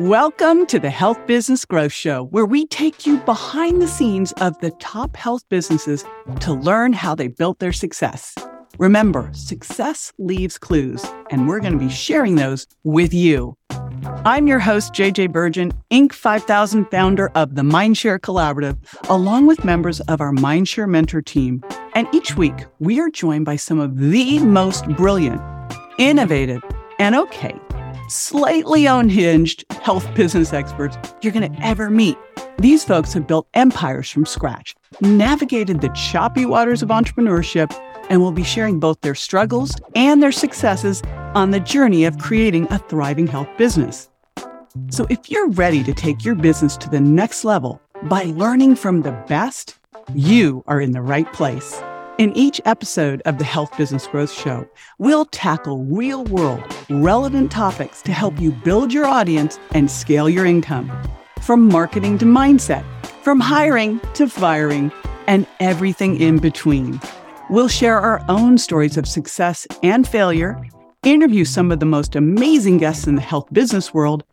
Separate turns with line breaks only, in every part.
Welcome to the Health Business Growth Show, where we take you behind the scenes of the top health businesses to learn how they built their success. Remember, success leaves clues, and we're going to be sharing those with you. I'm your host, JJ Virgin, Inc. 5000 founder of the Mindshare Collaborative, along with members of our Mindshare Mentor team. And each week, we are joined by some of the most brilliant, innovative, and okay, slightly unhinged health business experts you're going to ever meet. These folks have built empires from scratch, navigated the choppy waters of entrepreneurship, and will be sharing both their struggles and their successes on the journey of creating a thriving health business. So, if you're ready to take your business to the next level by learning from the best, you are in the right place. In each episode of the Health Business Growth Show, we'll tackle real world, relevant topics to help you build your audience and scale your income. From marketing to mindset, from hiring to firing, and everything in between. We'll share our own stories of success and failure, interview some of the most amazing guests in the health business world,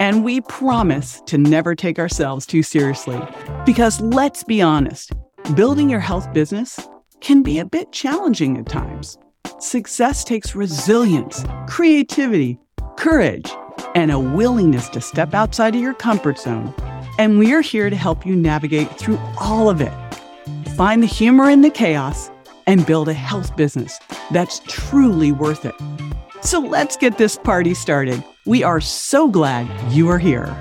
and we promise to never take ourselves too seriously. Because let's be honest, building your health business can be a bit challenging at times. Success takes resilience, creativity, courage, and a willingness to step outside of your comfort zone. And we are here to help you navigate through all of it. Find the humor in the chaos and build a health business that's truly worth it. So let's get this party started. We are so glad you are here.